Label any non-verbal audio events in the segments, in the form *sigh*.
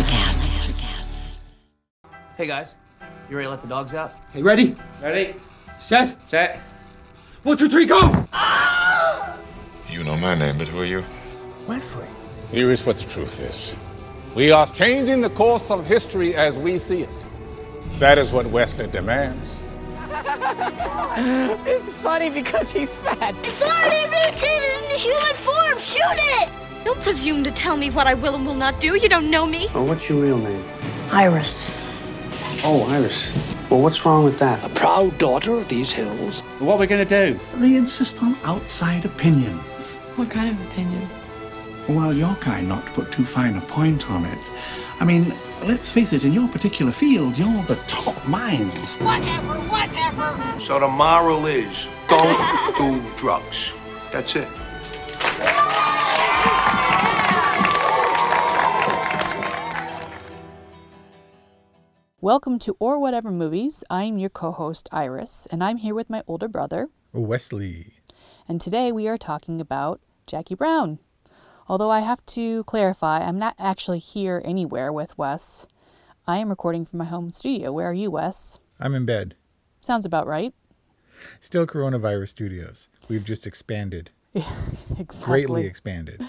Electricast. Hey guys, you ready to let the dogs out? Hey, ready? Ready? Set? Set. One, two, three, go! You know my name, but who are you? Wesley. Here is what the truth is. We are changing the course of history as we see it. That is what Wesley demands. *laughs* It's funny because he's fat. It's already mutated into human form. Shoot it! Don't presume to tell me what I will and will not do. You don't know me. Oh, what's your real name? Iris. Oh, Iris. Well, what's wrong with that? A proud daughter of these hills. What are we gonna do? They insist on outside opinions. What kind of opinions? Well, your kind, not to put too fine a point on it. I mean, let's face it, in your particular field, you're the top minds. Whatever, whatever. So the moral is don't *laughs* do drugs. That's it. Welcome to Or Whatever Movies. I'm your co host, Iris, and I'm here with my older brother. Wesley. And today we are talking about Jackie Brown. Although I have to clarify, I'm not actually here anywhere with Wes. I am recording from my home studio. Where are you, Wes? I'm in bed. Sounds about right. Still Coronavirus Studios. We've just expanded. *laughs* exactly. Greatly expanded.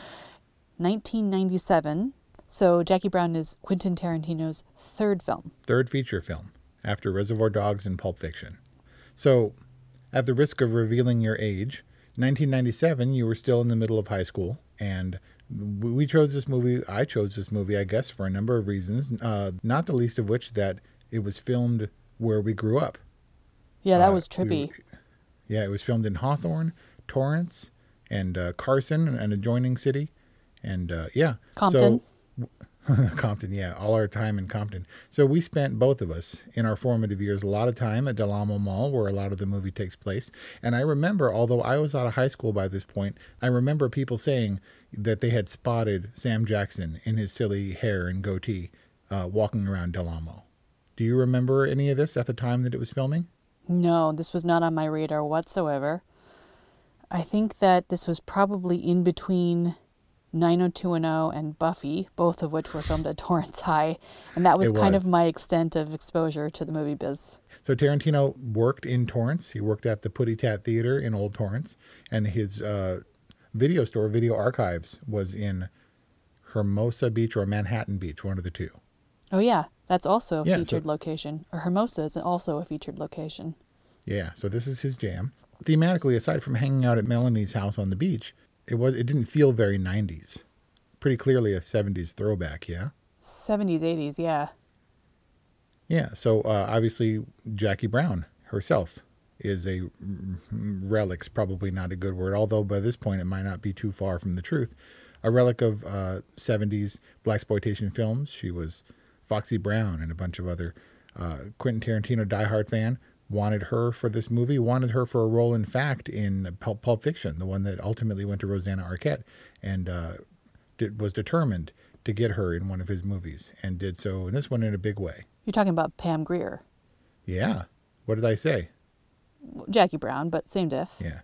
1997. So Jackie Brown is Quentin Tarantino's third film. Third feature film after Reservoir Dogs and Pulp Fiction. So, at the risk of revealing your age, 1997, you were still in the middle of high school, and we chose this movie. I chose this movie, I guess, for a number of reasons, uh, not the least of which that it was filmed where we grew up. Yeah, that Uh, was trippy. we- yeah, it was filmed in Hawthorne, Torrance, and uh, Carson, an adjoining city. And uh, yeah. Compton. So, *laughs* Compton, yeah, all our time in Compton. So we spent, both of us, in our formative years, a lot of time at Del Amo Mall, where a lot of the movie takes place. And I remember, although I was out of high school by this point, I remember people saying that they had spotted Sam Jackson in his silly hair and goatee uh, walking around Del Amo. Do you remember any of this at the time that it was filming? No, this was not on my radar whatsoever. I think that this was probably in between 90210 and Buffy, both of which were filmed at *laughs* Torrance High, and that was, It kind of my extent of exposure to the movie biz. So Tarantino worked in Torrance. He worked at the Putty Tat Theater in Old Torrance, and his uh, video store, Video Archives, was in Hermosa Beach or Manhattan Beach, one of the two. Oh yeah, that's also a Yeah, so- featured location. Or Hermosa is also a featured location. Yeah, so this is his jam. Thematically, aside from hanging out at Melanie's house on the beach, it was it didn't feel very 90s. Pretty clearly a 70s throwback, yeah. 70s, 80s, yeah. Yeah, so uh, obviously Jackie Brown herself is a mm, relic's probably not a good word, although by this point it might not be too far from the truth. A relic of uh, 70s blaxploitation films. She was Foxy Brown and a bunch of other. Uh, Quentin Tarantino, diehard fan, wanted her for this movie. Wanted her for a role, in fact, in Pulp, Pulp Fiction, the one that ultimately went to Rosanna Arquette, and uh, did, was determined to get her in one of his movies, and did so in this one in a big way. You're talking about Pam Grier. Yeah. What did I say? Jackie Brown, but same diff. Yeah.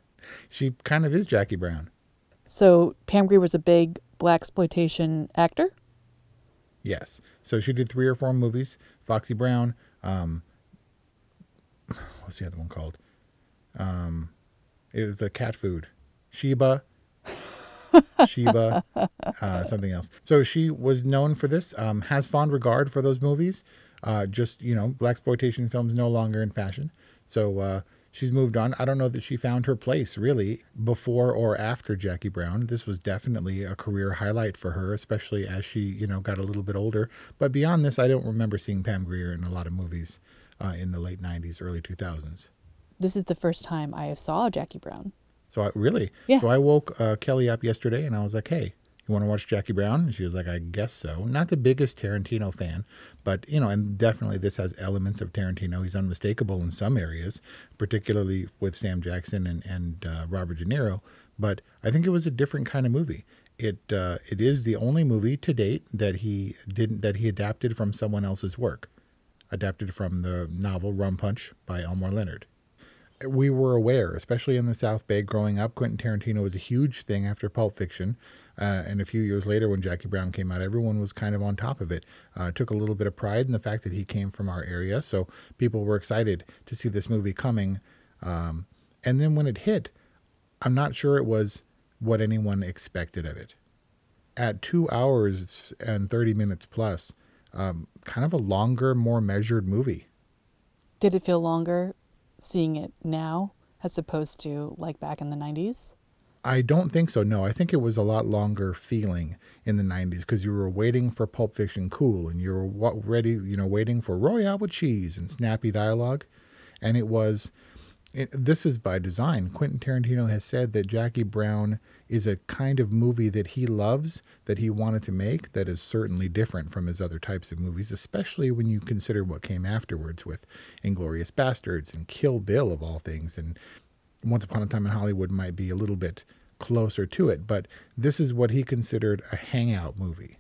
She kind of is Jackie Brown. So Pam Grier was a big blaxploitation actor. Yes. So she did three or four movies. Foxy Brown. Um, what's the other one called? Um, it was a cat food. Sheba. *laughs* Sheba. Uh, something else. So she was known for this. Um, has fond regard for those movies. Uh, just you know, blaxploitation films no longer in fashion. So uh, she's moved on. I don't know that she found her place really before or after Jackie Brown. This was definitely a career highlight for her, especially as she you know got a little bit older. But beyond this, I don't remember seeing Pam Grier in a lot of movies uh, in the late '90s, early 2000s. This is the first time I saw Jackie Brown. So I really, Yeah. So I woke uh, Kelly up yesterday and I was like, "Hey, you want to watch Jackie Brown?" And she was like, "I guess so." Not the biggest Tarantino fan, but you know, and definitely this has elements of Tarantino. He's unmistakable in some areas, particularly with Sam Jackson and and uh, Robert De Niro. But I think it was a different kind of movie. It uh, it is the only movie to date that he didn't that he adapted from someone else's work, adapted from the novel Rum Punch by Elmore Leonard. we were aware, especially in the South Bay growing up. Quentin Tarantino was a huge thing after Pulp Fiction. Uh, and a few years later, when Jackie Brown came out, everyone was kind of on top of it. Uh, took a little bit of pride in the fact that he came from our area. So people were excited to see this movie coming. Um, and then when it hit, I'm not sure it was what anyone expected of it. At two hours and 30 minutes plus, um, kind of a longer, more measured movie. Did it feel longer seeing it now as opposed to like back in the 90s? I don't think so. No, I think it was a lot longer feeling in the 90s because you were waiting for Pulp Fiction cool and you were ready, you know, waiting for Royale with cheese and snappy dialogue. And it was it, this is by design. Quentin Tarantino has said that Jackie Brown is a kind of movie that he loves, that he wanted to make, that is certainly different from his other types of movies, especially when you consider what came afterwards with Inglourious Basterds and Kill Bill, of all things. And Once Upon a Time in Hollywood might be a little bit closer to it, but this is what he considered a hangout movie.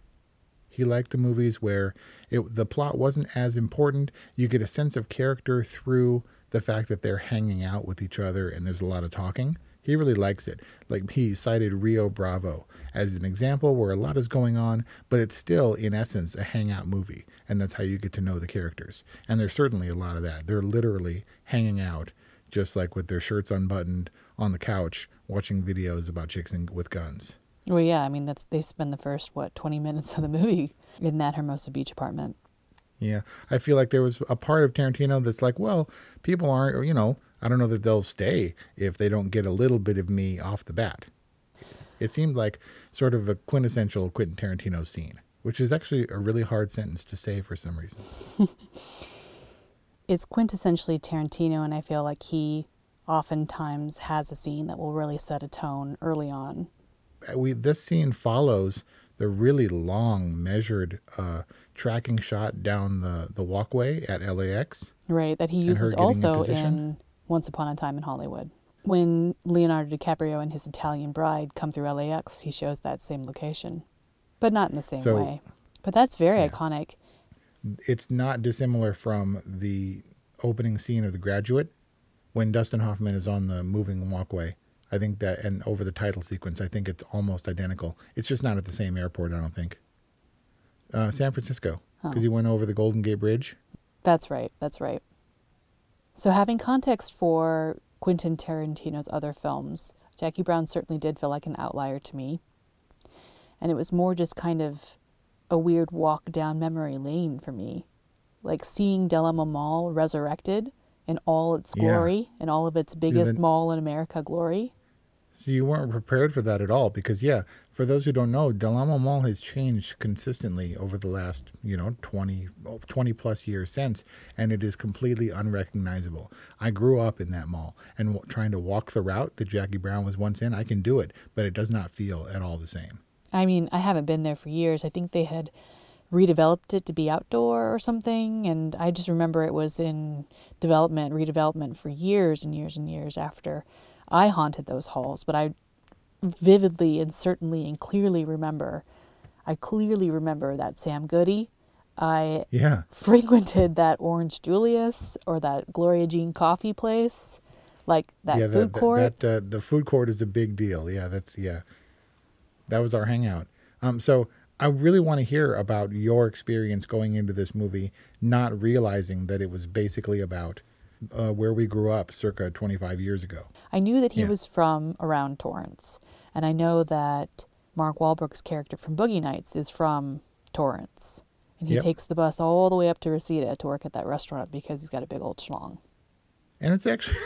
He liked the movies where it, the plot wasn't as important. You get a sense of character through the fact that they're hanging out with each other and there's a lot of talking. He really likes it. Like he cited Rio Bravo as an example where a lot is going on, but it's still, in essence, a hangout movie. And that's how you get to know the characters. And there's certainly a lot of that. They're literally hanging out, just like with their shirts unbuttoned on the couch, watching videos about chicks with guns. Well, yeah, I mean, that's they spend the first, what, 20 minutes of the movie in that Hermosa Beach apartment. Yeah, I feel like there was a part of Tarantino that's like, well, people aren't, you know, I don't know that they'll stay if they don't get a little bit of me off the bat. It seemed like sort of a quintessential Quentin Tarantino scene, which is actually a really hard sentence to say for some reason. *laughs* it's quintessentially Tarantino, and I feel like he oftentimes has a scene that will really set a tone early on. We this scene follows the really long, measured uh, tracking shot down the, the walkway at LAX. Right, that he uses also in, in Once Upon a Time in Hollywood. When Leonardo DiCaprio and his Italian bride come through LAX, he shows that same location, but not in the same so, way. But that's very yeah. iconic. It's not dissimilar from the opening scene of The Graduate when Dustin Hoffman is on the moving walkway. I think that, and over the title sequence, I think it's almost identical. It's just not at the same airport, I don't think. Uh, San Francisco, because oh. he went over the Golden Gate Bridge. That's right. That's right. So, having context for Quentin Tarantino's other films, Jackie Brown certainly did feel like an outlier to me. And it was more just kind of a weird walk down memory lane for me. Like seeing Del Amo Mall resurrected in all its glory, yeah. in all of its biggest yeah, mall in America glory. So you weren't prepared for that at all because, yeah, for those who don't know, Del Mall has changed consistently over the last, you know, 20, 20 plus years since, and it is completely unrecognizable. I grew up in that mall, and w- trying to walk the route that Jackie Brown was once in, I can do it, but it does not feel at all the same. I mean, I haven't been there for years. I think they had redeveloped it to be outdoor or something, and I just remember it was in development, redevelopment for years and years and years after I haunted those halls, but I vividly and certainly and clearly remember, I clearly remember that Sam Goody. I yeah. frequented that Orange Julius or that Gloria Jean coffee place, like that yeah, food that, court. That, uh, the food court is a big deal. Yeah, that's yeah. That was our hangout. Um, so I really want to hear about your experience going into this movie, not realizing that it was basically about uh, where we grew up circa 25 years ago. I knew that he yeah. was from around Torrance, and I know that Mark Wahlberg's character from Boogie Nights is from Torrance. And he yep. takes the bus all the way up to Reseda to work at that restaurant because he's got a big old schlong. And it's actually,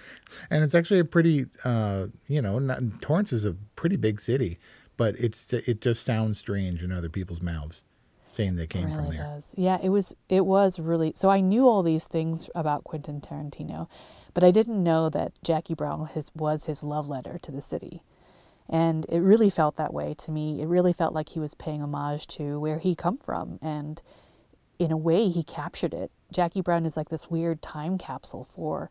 *laughs* and it's actually a pretty, uh, you know, not, Torrance is a pretty big city, but it's it just sounds strange in other people's mouths saying they came really from there. Does. Yeah, it was it was really so I knew all these things about Quentin Tarantino, but I didn't know that Jackie Brown his, was his love letter to the city. And it really felt that way to me. It really felt like he was paying homage to where he come from and in a way he captured it. Jackie Brown is like this weird time capsule for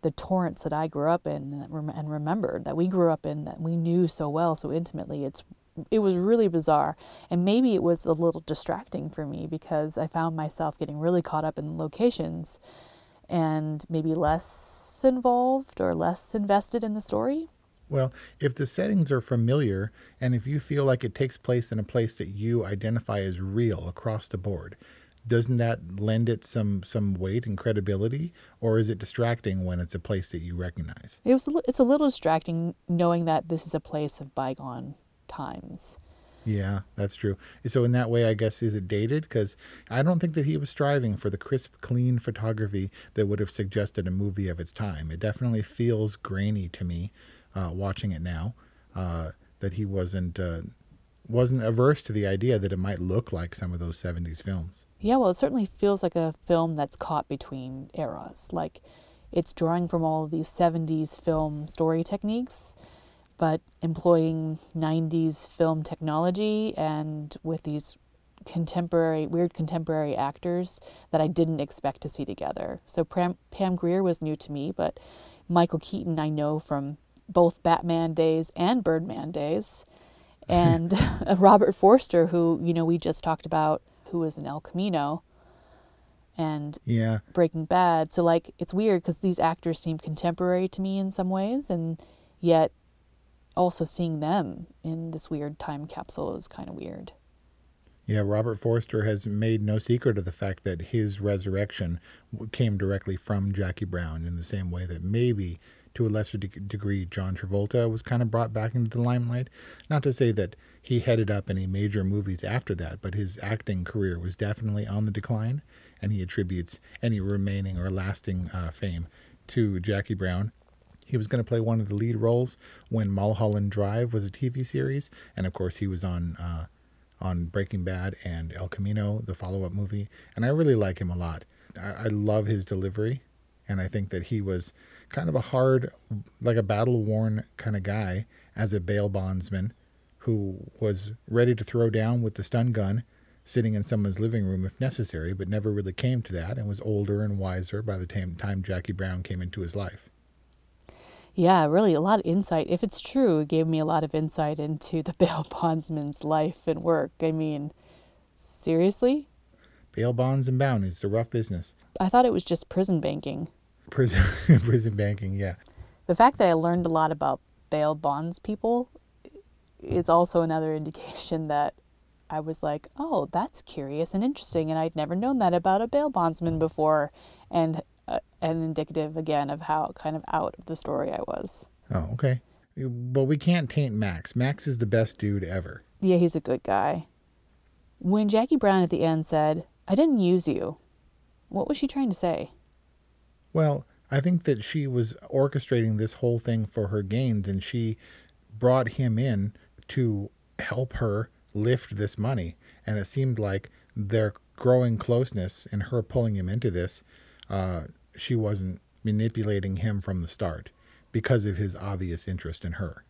the Torrance that I grew up in and remembered that we grew up in that we knew so well so intimately. It's it was really bizarre. And maybe it was a little distracting for me because I found myself getting really caught up in locations and maybe less involved or less invested in the story. Well, if the settings are familiar and if you feel like it takes place in a place that you identify as real across the board, doesn't that lend it some some weight and credibility or is it distracting when it's a place that you recognize? It was a, it's a little distracting knowing that this is a place of bygone times. Yeah, that's true. So in that way, I guess is it dated? Because I don't think that he was striving for the crisp, clean photography that would have suggested a movie of its time. It definitely feels grainy to me, uh, watching it now. Uh, that he wasn't uh, wasn't averse to the idea that it might look like some of those '70s films. Yeah, well, it certainly feels like a film that's caught between eras. Like it's drawing from all of these '70s film story techniques but employing 90s film technology and with these contemporary, weird contemporary actors that I didn't expect to see together. So Pam, Pam Grier was new to me, but Michael Keaton I know from both Batman days and Birdman days. *laughs* And *laughs* Robert Forster, who, you know, we just talked about, who was in El Camino and yeah. Breaking Bad. So, like, it's weird because these actors seem contemporary to me in some ways, and yet also seeing them in this weird time capsule is kind of weird. Yeah, Robert Forster has made no secret of the fact that his resurrection came directly from Jackie Brown in the same way that maybe to a lesser de- degree John Travolta was kind of brought back into the limelight. Not to say that he headed up any major movies after that, but his acting career was definitely on the decline, and he attributes any remaining or lasting uh, fame to Jackie Brown. He was going to play one of the lead roles when Mulholland Drive was a TV series, and of course he was on uh, on Breaking Bad and El Camino, the follow-up movie. And I really like him a lot. I, I love his delivery, and I think that he was kind of a hard, like a battle-worn kind of guy as a bail bondsman who was ready to throw down with the stun gun sitting in someone's living room if necessary, but never really came to that and was older and wiser by the time, time Jackie Brown came into his life. Yeah, really a lot of insight. If it's true, it gave me a lot of insight into the *laughs* bail bondsman's life and work. I mean, seriously? Bail bonds and bounties, the rough business. I thought it was just prison banking. Prison, *laughs* prison banking, yeah. The fact that I learned a lot about bail bonds people is also another *laughs* indication that I was like, oh, that's curious and interesting, and I'd never known that about a bail bondsman before. And uh, and indicative again of how kind of out of the story I was. Oh, okay. But we can't taint Max. Max is the best dude ever. Yeah, he's a good guy. When Jackie Brown at the end said, I didn't use you, what was she trying to say? Well, I think that she was orchestrating this whole thing for her gains and she brought him in to help her lift this money. And it seemed like their growing closeness and her pulling him into this uh, she wasn't manipulating him from the start because of his obvious interest in her.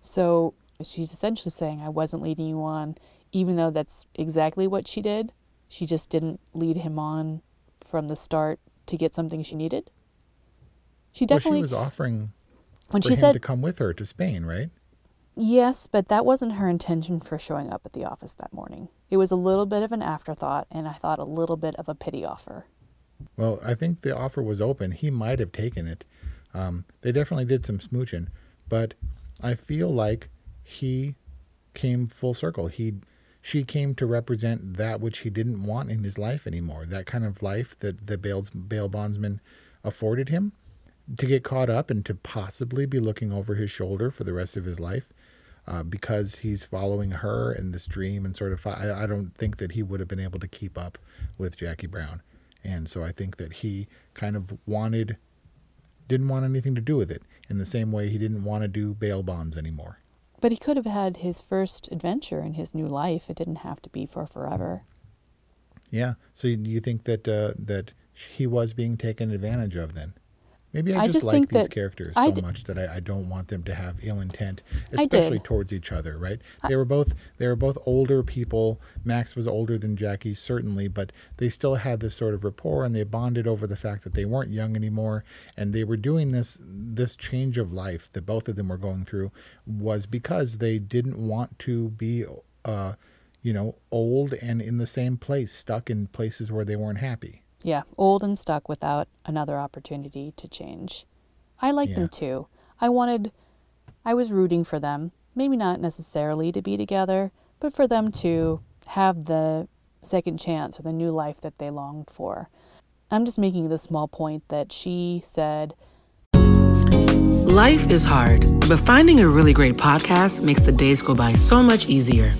So she's essentially saying, I wasn't leading you on, even though that's exactly what she did. She just didn't lead him on from the start to get something she needed. She definitely well, she was offering when she said to come with her to Spain, right? Yes, but that wasn't her intention for showing up at the office that morning. It was a little bit of an afterthought, and I thought a little bit of a pity offer. Well, I think the offer was open. He might have taken it. Um, they definitely did some smooching, but I feel like he came full circle. He, she came to represent that which he didn't want in his life anymore. That kind of life that the bail, bail bondsman afforded him to get caught up and to possibly be looking over his shoulder for the rest of his life. Uh, because he's following her in this dream and sort of I, I don't think that he would have been able to keep up with Jackie Brown. And so I think that he kind of wanted, didn't want anything to do with it in the same way he didn't want to do bail bonds anymore. But he could have had his first adventure in his new life. It didn't have to be for forever. Yeah. So you think that uh, that he was being taken advantage of then? Maybe I just, I just like these characters so d- much that I, I, don't want them to have ill intent, especially towards each other. Right? They were both they were both older people. Max was older than Jackie, certainly, but they still had this sort of rapport, and they bonded over the fact that they weren't young anymore, and they were doing this this change of life that both of them were going through was because they didn't want to be, uh, you know, old and in the same place, stuck in places where they weren't happy. Yeah, old and stuck without another opportunity to change. I like Yeah. them too. I wanted, I was rooting for them. Maybe not necessarily to be together, but for them to have the second chance or the new life that they longed for. I'm just making the small point that she said, Life is hard, but finding a really great podcast makes the days go by so much easier.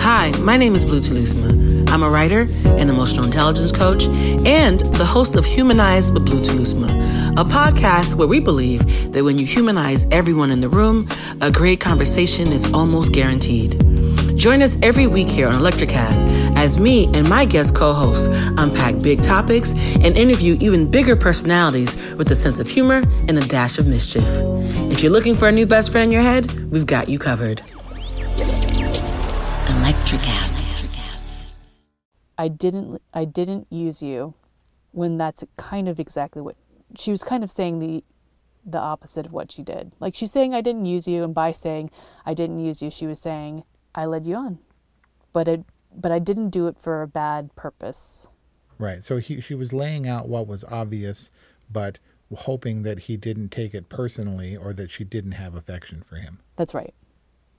Hi, my name is Blue Telusma. I'm a writer, an emotional intelligence coach, and the host of Humanize with Blue Telusma, a podcast where we believe that when you humanize everyone in the room, a great conversation is almost guaranteed. Join us every week here on Electricast as me and my guest co hosts unpack big topics and interview even bigger personalities with a sense of humor and a dash of mischief. If you're looking for a new best friend in your head, we've got you covered. Electricast. I didn't I didn't use you when that's kind of exactly what she was kind of saying the the opposite of what she did. Like she's saying I didn't use you and by saying I didn't use you she was saying I led you on. But it but I didn't do it for a bad purpose. Right. So he, she was laying out what was obvious, but hoping that he didn't take it personally or that she didn't have affection for him. That's right.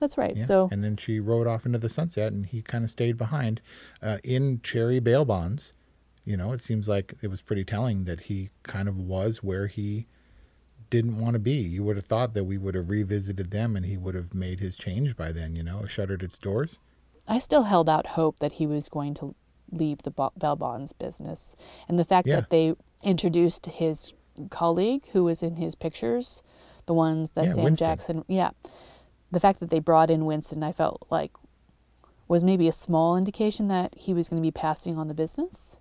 That's right. Yeah. So and then she rode off into the sunset, and he kind of stayed behind uh, in cherry bail bonds. You know, it seems like it was pretty telling that he kind of was where he didn't want to be. You would have thought that we would have revisited them, and he would have made his change by then. You know, shuttered its doors. I still held out hope that he was going to leave the Bell Bonds business. And the fact Yeah. that they introduced his colleague who was in his pictures, the ones that Yeah, Sam Winston. Jackson, yeah. The fact that they brought in Winston, I felt like was maybe a small indication that he was going to be passing on the business.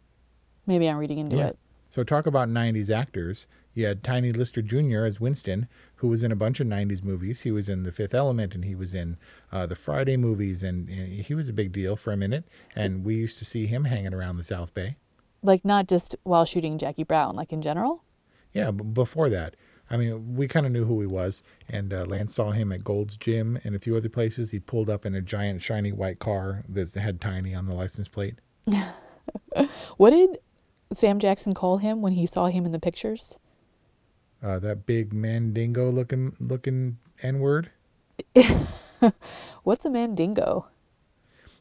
Maybe I'm reading into Yeah. it. So talk about '90s actors. You had Tiny Lister Jr. as Winston, who was in a bunch of '90s movies. He was in The Fifth Element, and he was in uh, the Friday movies, and, and he was a big deal for a minute. And we used to see him hanging around the South Bay. Like not just while shooting Jackie Brown, like in general. Yeah, b- before that, I mean, we kind of knew who he was, and uh, Lance saw him at Gold's Gym and a few other places. He pulled up in a giant shiny white car that had Tiny on the license plate. *laughs* What did Sam Jackson call him when he saw him in the pictures? Uh, that big mandingo looking looking N word. *laughs* What's a mandingo?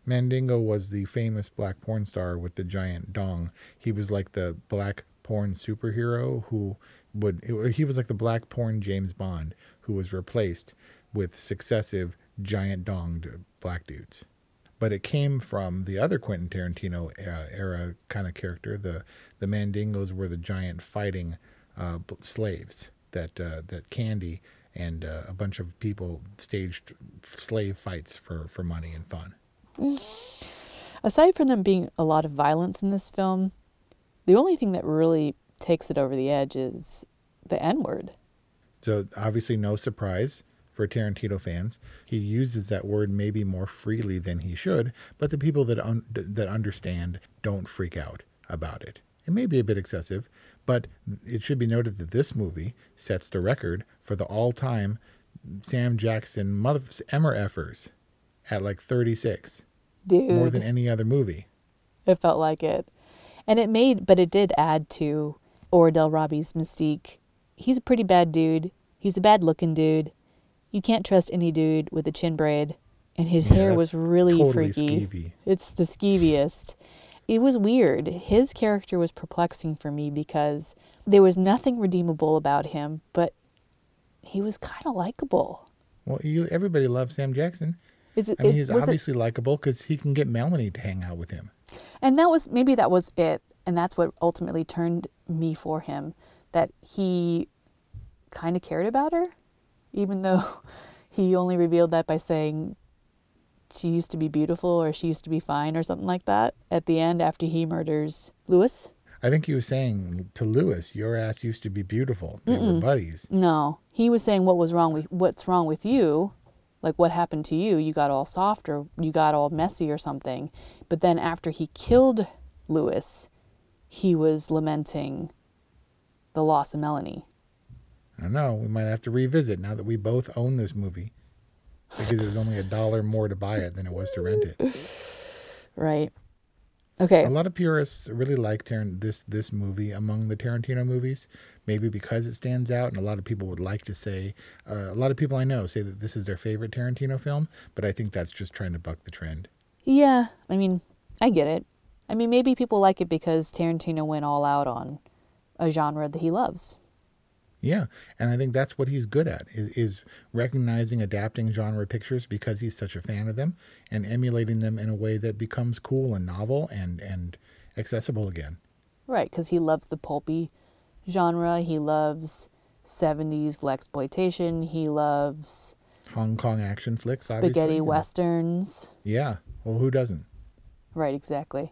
Mandingo was the famous black porn star with the giant dong. He was like the black porn superhero who would he was like the black porn James Bond who was replaced with successive giant donged black dudes. But it came from the other Quentin Tarantino uh, era kind of character. The the Mandingos were the giant fighting uh, slaves that uh, that Candie and uh, a bunch of people staged slave fights for, for money and fun. Aside from them being a lot of violence in this film, the only thing that really takes it over the edge is the N word. So obviously, no surprise for Tarantino fans. He uses that word maybe more freely than he should, but the people that un- that understand don't freak out about it. It may be a bit excessive, but it should be noted that this movie sets the record for the all-time Sam Jackson mother Emmer effers at like 36, Dude. more than any other movie. It felt like it. And it made, but it did add to Ordell Robbie's mystique. He's a pretty bad dude. He's a bad looking dude. You can't trust any dude with a chin braid. And his Yeah, hair was really totally freaky. skeevy. It's the skeeviest. It was weird. His character was perplexing for me because there was nothing redeemable about him, but he was kind of likable. Well, you everybody loves Sam Jackson. Is it, I mean, it- he's obviously likable because he can get Melanie to hang out with him. And that was maybe that was it. And that's what ultimately turned me for him that he kind of cared about her, even though *laughs* he only revealed that by saying she used to be beautiful or she used to be fine or something like that at the end after he murders Louis. I think he was saying to Louis, "Your ass used to be beautiful." They were Mm-mm. buddies. No, he was saying what was wrong with what's wrong with you, like what happened to you. You got all soft or you got all messy or something. But then after he killed Louis, he was lamenting the loss of Melanie. I don't know. We might have to revisit now that we both own this movie because it was only a dollar more to buy it than it was to rent it. Right. Okay. A lot of purists really like Tar- this this movie among the Tarantino movies, maybe because it stands out, and a lot of people would like to say. Uh, a lot of people I know say that this is their favorite Tarantino film, but I think that's just trying to buck the trend. Yeah, I mean, I get it. I mean, maybe people like it because Tarantino went all out on a genre that he loves. Yeah, and I think that's what he's good at is, is recognizing adapting genre pictures because he's such a fan of them and emulating them in a way that becomes cool and novel and and accessible again. Right, because he loves the pulpy genre. He loves 70s blaxploitation. He loves Hong Kong action flicks, spaghetti westerns. Yeah, well, who doesn't? Right, exactly.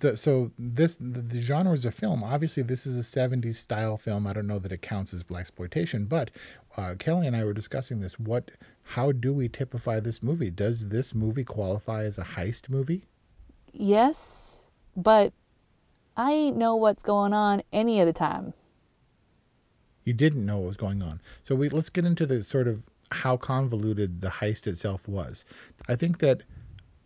The, so this the, the genres of film. Obviously, this is a '70s style film. I don't know that it counts as blaxploitation, but uh, Kelly and I were discussing this. What? How do we typify this movie? Does this movie qualify as a heist movie? Yes, but I ain't know what's going on any of the time. You didn't know what was going on. So we let's get into the sort of how convoluted the heist itself was. I think that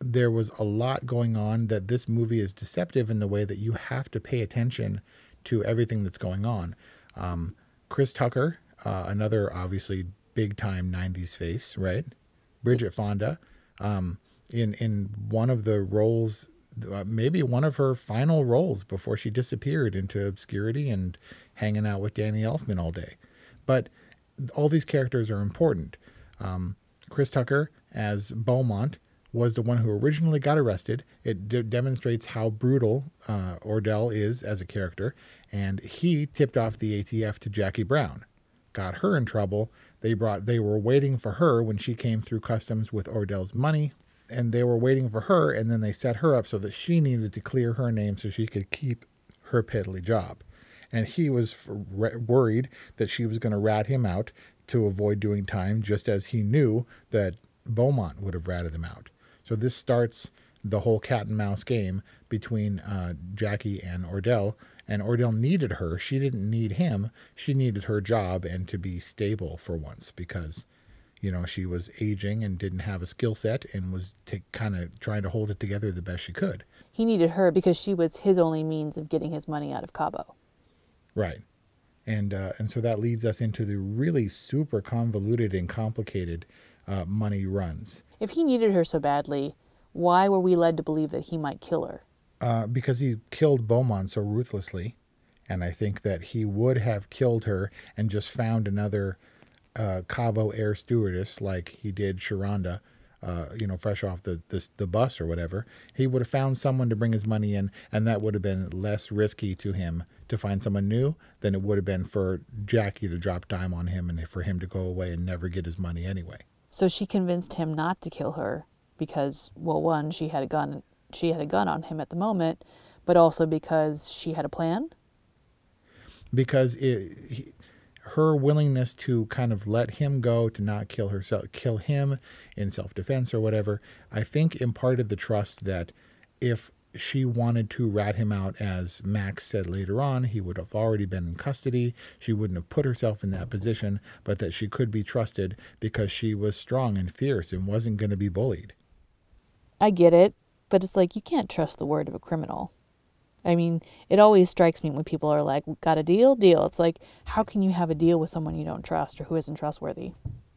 there was a lot going on that this movie is deceptive in the way that you have to pay attention to everything that's going on. Um, Chris Tucker, uh, another obviously big time 90s face, right? Bridget Fonda, um, in, in one of the roles, uh, maybe one of her final roles before she disappeared into obscurity and hanging out with Danny Elfman all day. But all these characters are important. Um, Chris Tucker as Beaumont was the one who originally got arrested. It de- demonstrates how brutal uh, Ordell is as a character, and he tipped off the ATF to Jackie Brown, got her in trouble. They brought they were waiting for her when she came through customs with Ordell's money, and they were waiting for her, and then they set her up so that she needed to clear her name so she could keep her piddly job. And he was worried that she was going to rat him out to avoid doing time, just as he knew that Beaumont would have ratted him out. So this starts the whole cat and mouse game between uh, Jackie and Ordell. And Ordell needed her. She didn't need him. She needed her job and to be stable for once because, you know, she was aging and didn't have a skill set and was t- kind of trying to hold it together the best she could. He needed her because she was his only means of getting his money out of Cabo. Right. And uh, and so that leads us into the really super convoluted and complicated uh, money runs. If he needed her so badly, why were we led to believe that he might kill her? Uh, because he killed Beaumont so ruthlessly, and I think that he would have killed her and just found another uh, Cabo air stewardess like he did Sheronda, uh, you know, fresh off the, the the bus or whatever. He would have found someone to bring his money in, and that would have been less risky to him to find someone new than it would have been for Jackie to drop dime on him and for him to go away and never get his money anyway. So she convinced him not to kill her because, well, one, she had a gun. She had a gun on him at the moment, but also because she had a plan. Because it, he, her willingness to kind of let him go, to not kill herself, kill him in self-defense or whatever, I think imparted the trust that if she wanted to rat him out, as Max said later on. He would have already been in custody. She wouldn't have put herself in that position, but that she could be trusted because she was strong and fierce and wasn't going to be bullied. I get it, but it's like you can't trust the word of a criminal. I mean, it always strikes me when people are like, got a deal? Deal. It's like, how can you have a deal with someone you don't trust or who isn't trustworthy?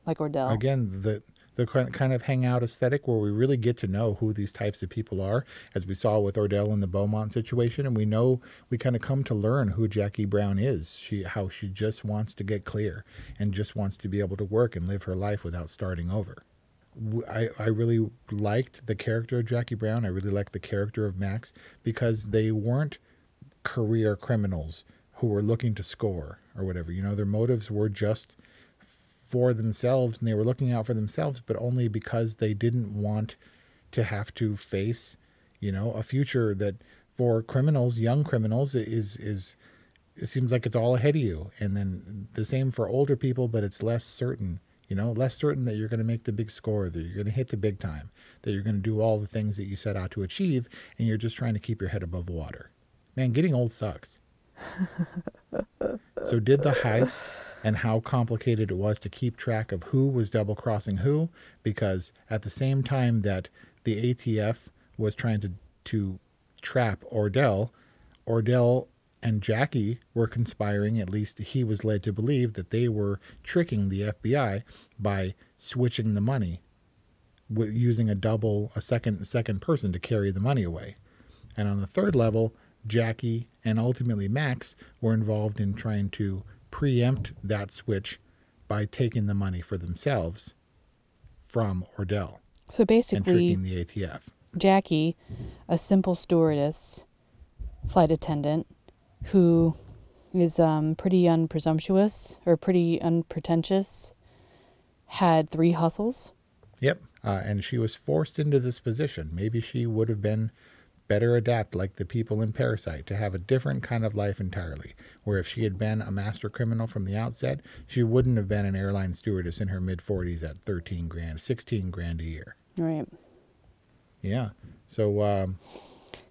Like Ordell. Again, the the kind of hangout aesthetic where we really get to know who these types of people are, as we saw with Ordell in the Beaumont situation, and we know we kind of come to learn who Jackie Brown is. She how she just wants to get clear and just wants to be able to work and live her life without starting over. I, I really liked the character of Jackie Brown. I really liked the character of Max because they weren't career criminals who were looking to score or whatever. You know, their motives were just for themselves and they were looking out for themselves, but only because they didn't want to have to face, you know, a future that for criminals, young criminals, is is it seems like it's all ahead of you. And then the same for older people, but it's less certain, you know, less certain that you're going to make the big score, that you're going to hit the big time, that you're going to do all the things that you set out to achieve, and you're just trying to keep your head above water. Man, getting old sucks. *laughs* so did the heist and how complicated it was to keep track of who was double crossing who, because at the same time that the ATF was trying to, to trap Ordell. Ordell and Jackie were conspiring, at least he was led to believe that they were tricking the FBI by switching the money with using a double a second second person to carry the money away. And on the third level, Jackie and ultimately Max were involved in trying to preempt that switch by taking the money for themselves from Ordell. So basically, and tricking the ATF. Jackie, a simple stewardess, flight attendant, who is um, pretty unpresumptuous or pretty unpretentious, had three hustles. Yep. Uh, and she was forced into this position. Maybe she would have been better adapt like the people in Parasite to have a different kind of life entirely. Where if she had been a master criminal from the outset, she wouldn't have been an airline stewardess in her mid 40s at 13 grand, 16 grand a year. Right. Yeah. So, um,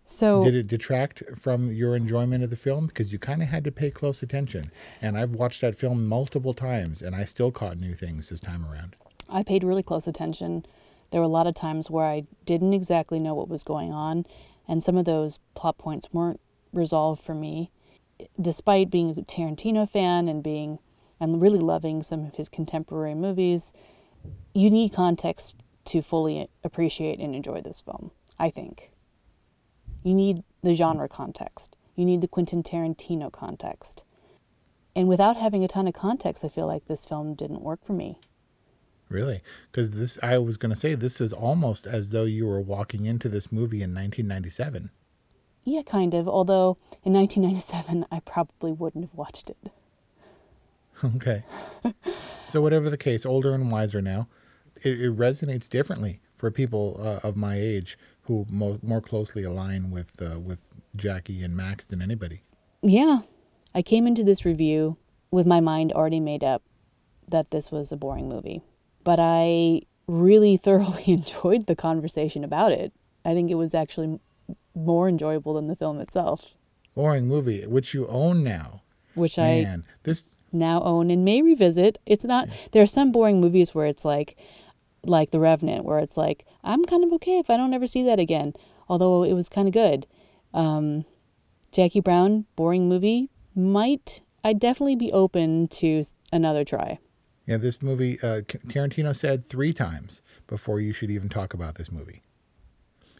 so did it detract from your enjoyment of the film? Because you kind of had to pay close attention. And I've watched that film multiple times and I still caught new things this time around. I paid really close attention. There were a lot of times where I didn't exactly know what was going on, and some of those plot points weren't resolved for me. Despite being a Tarantino fan and being and really loving some of his contemporary movies, you need context to fully appreciate and enjoy this film, I think. You need the genre context. You need the Quentin Tarantino context. And without having a ton of context, I feel like this film didn't work for me. Really? Because this, I was going to say, this is almost as though you were walking into this movie in 1997. Yeah, kind of. Although in 1997, I probably wouldn't have watched it. *laughs* Okay. so, whatever the case, older and wiser now, it, it resonates differently for people uh, of my age who mo- more closely align with uh, with Jackie and Max than anybody. Yeah, I came into this review with my mind already made up that this was a boring movie but I really *laughs* thoroughly *laughs* enjoyed the conversation about it. I think it was actually more enjoyable than the film itself. Boring movie, which you own now. Which Man, I this now own and may revisit. It's not. There are some boring movies where it's like, like The Revenant, where it's like I'm kind of okay if I don't ever see that again. Although it was kind of good. Um, Jackie Brown, boring movie. Might I definitely be open to another try. Yeah, this movie, uh, Tarantino said three times before you should even talk about this movie.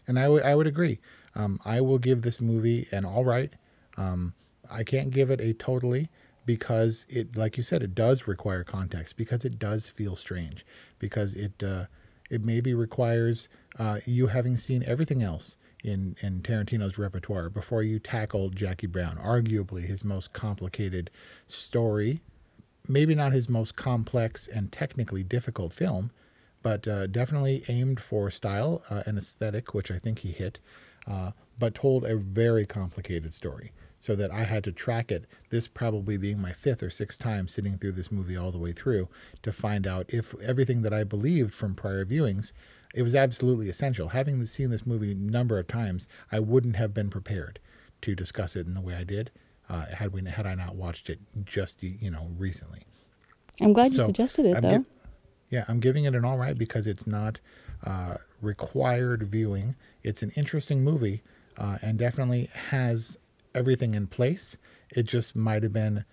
And I, w- I would agree. Um, I will give this movie an all right. Um, I can't give it a totally because it, like you said, it does require context because it does feel strange because it, uh, it maybe requires uh, you having seen everything else in, in Tarantino's repertoire before you tackle Jackie Brown, arguably his most complicated story maybe not his most complex and technically difficult film, but uh, definitely aimed for style uh, and aesthetic, which I think he hit, uh, but told a very complicated story. So that I had to track it, this probably being my fifth or sixth time sitting through this movie all the way through to find out if everything that I believed from prior viewings, it was absolutely essential. Having seen this movie a number of times, I wouldn't have been prepared to discuss it in the way I did uh, had we had I not watched it just you know recently. I'm glad you suggested it I'm though. yeah, I'm giving it an all right because it's not uh, required viewing. It's an interesting movie uh, and definitely has everything in place. It just might have been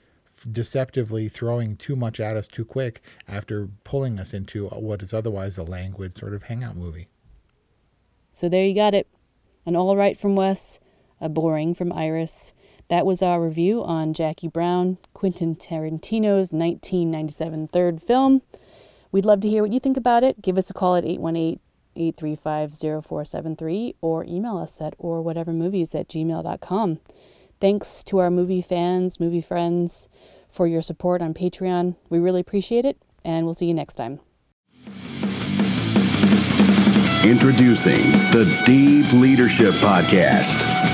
deceptively throwing too much at us too quick after pulling us into what is otherwise a languid sort of hangout movie. So there you got it. An all right from Wes, a boring from Iris, that was our review on Jackie Brown, Quentin Tarantino's 1997 third film. We'd love to hear what you think about it. Give us a call at 818 835 0473 or email us at or whatever movies at gmail.com. Thanks to our movie fans, movie friends, for your support on Patreon. We really appreciate it, and we'll see you next time. Introducing the Deep Leadership Podcast.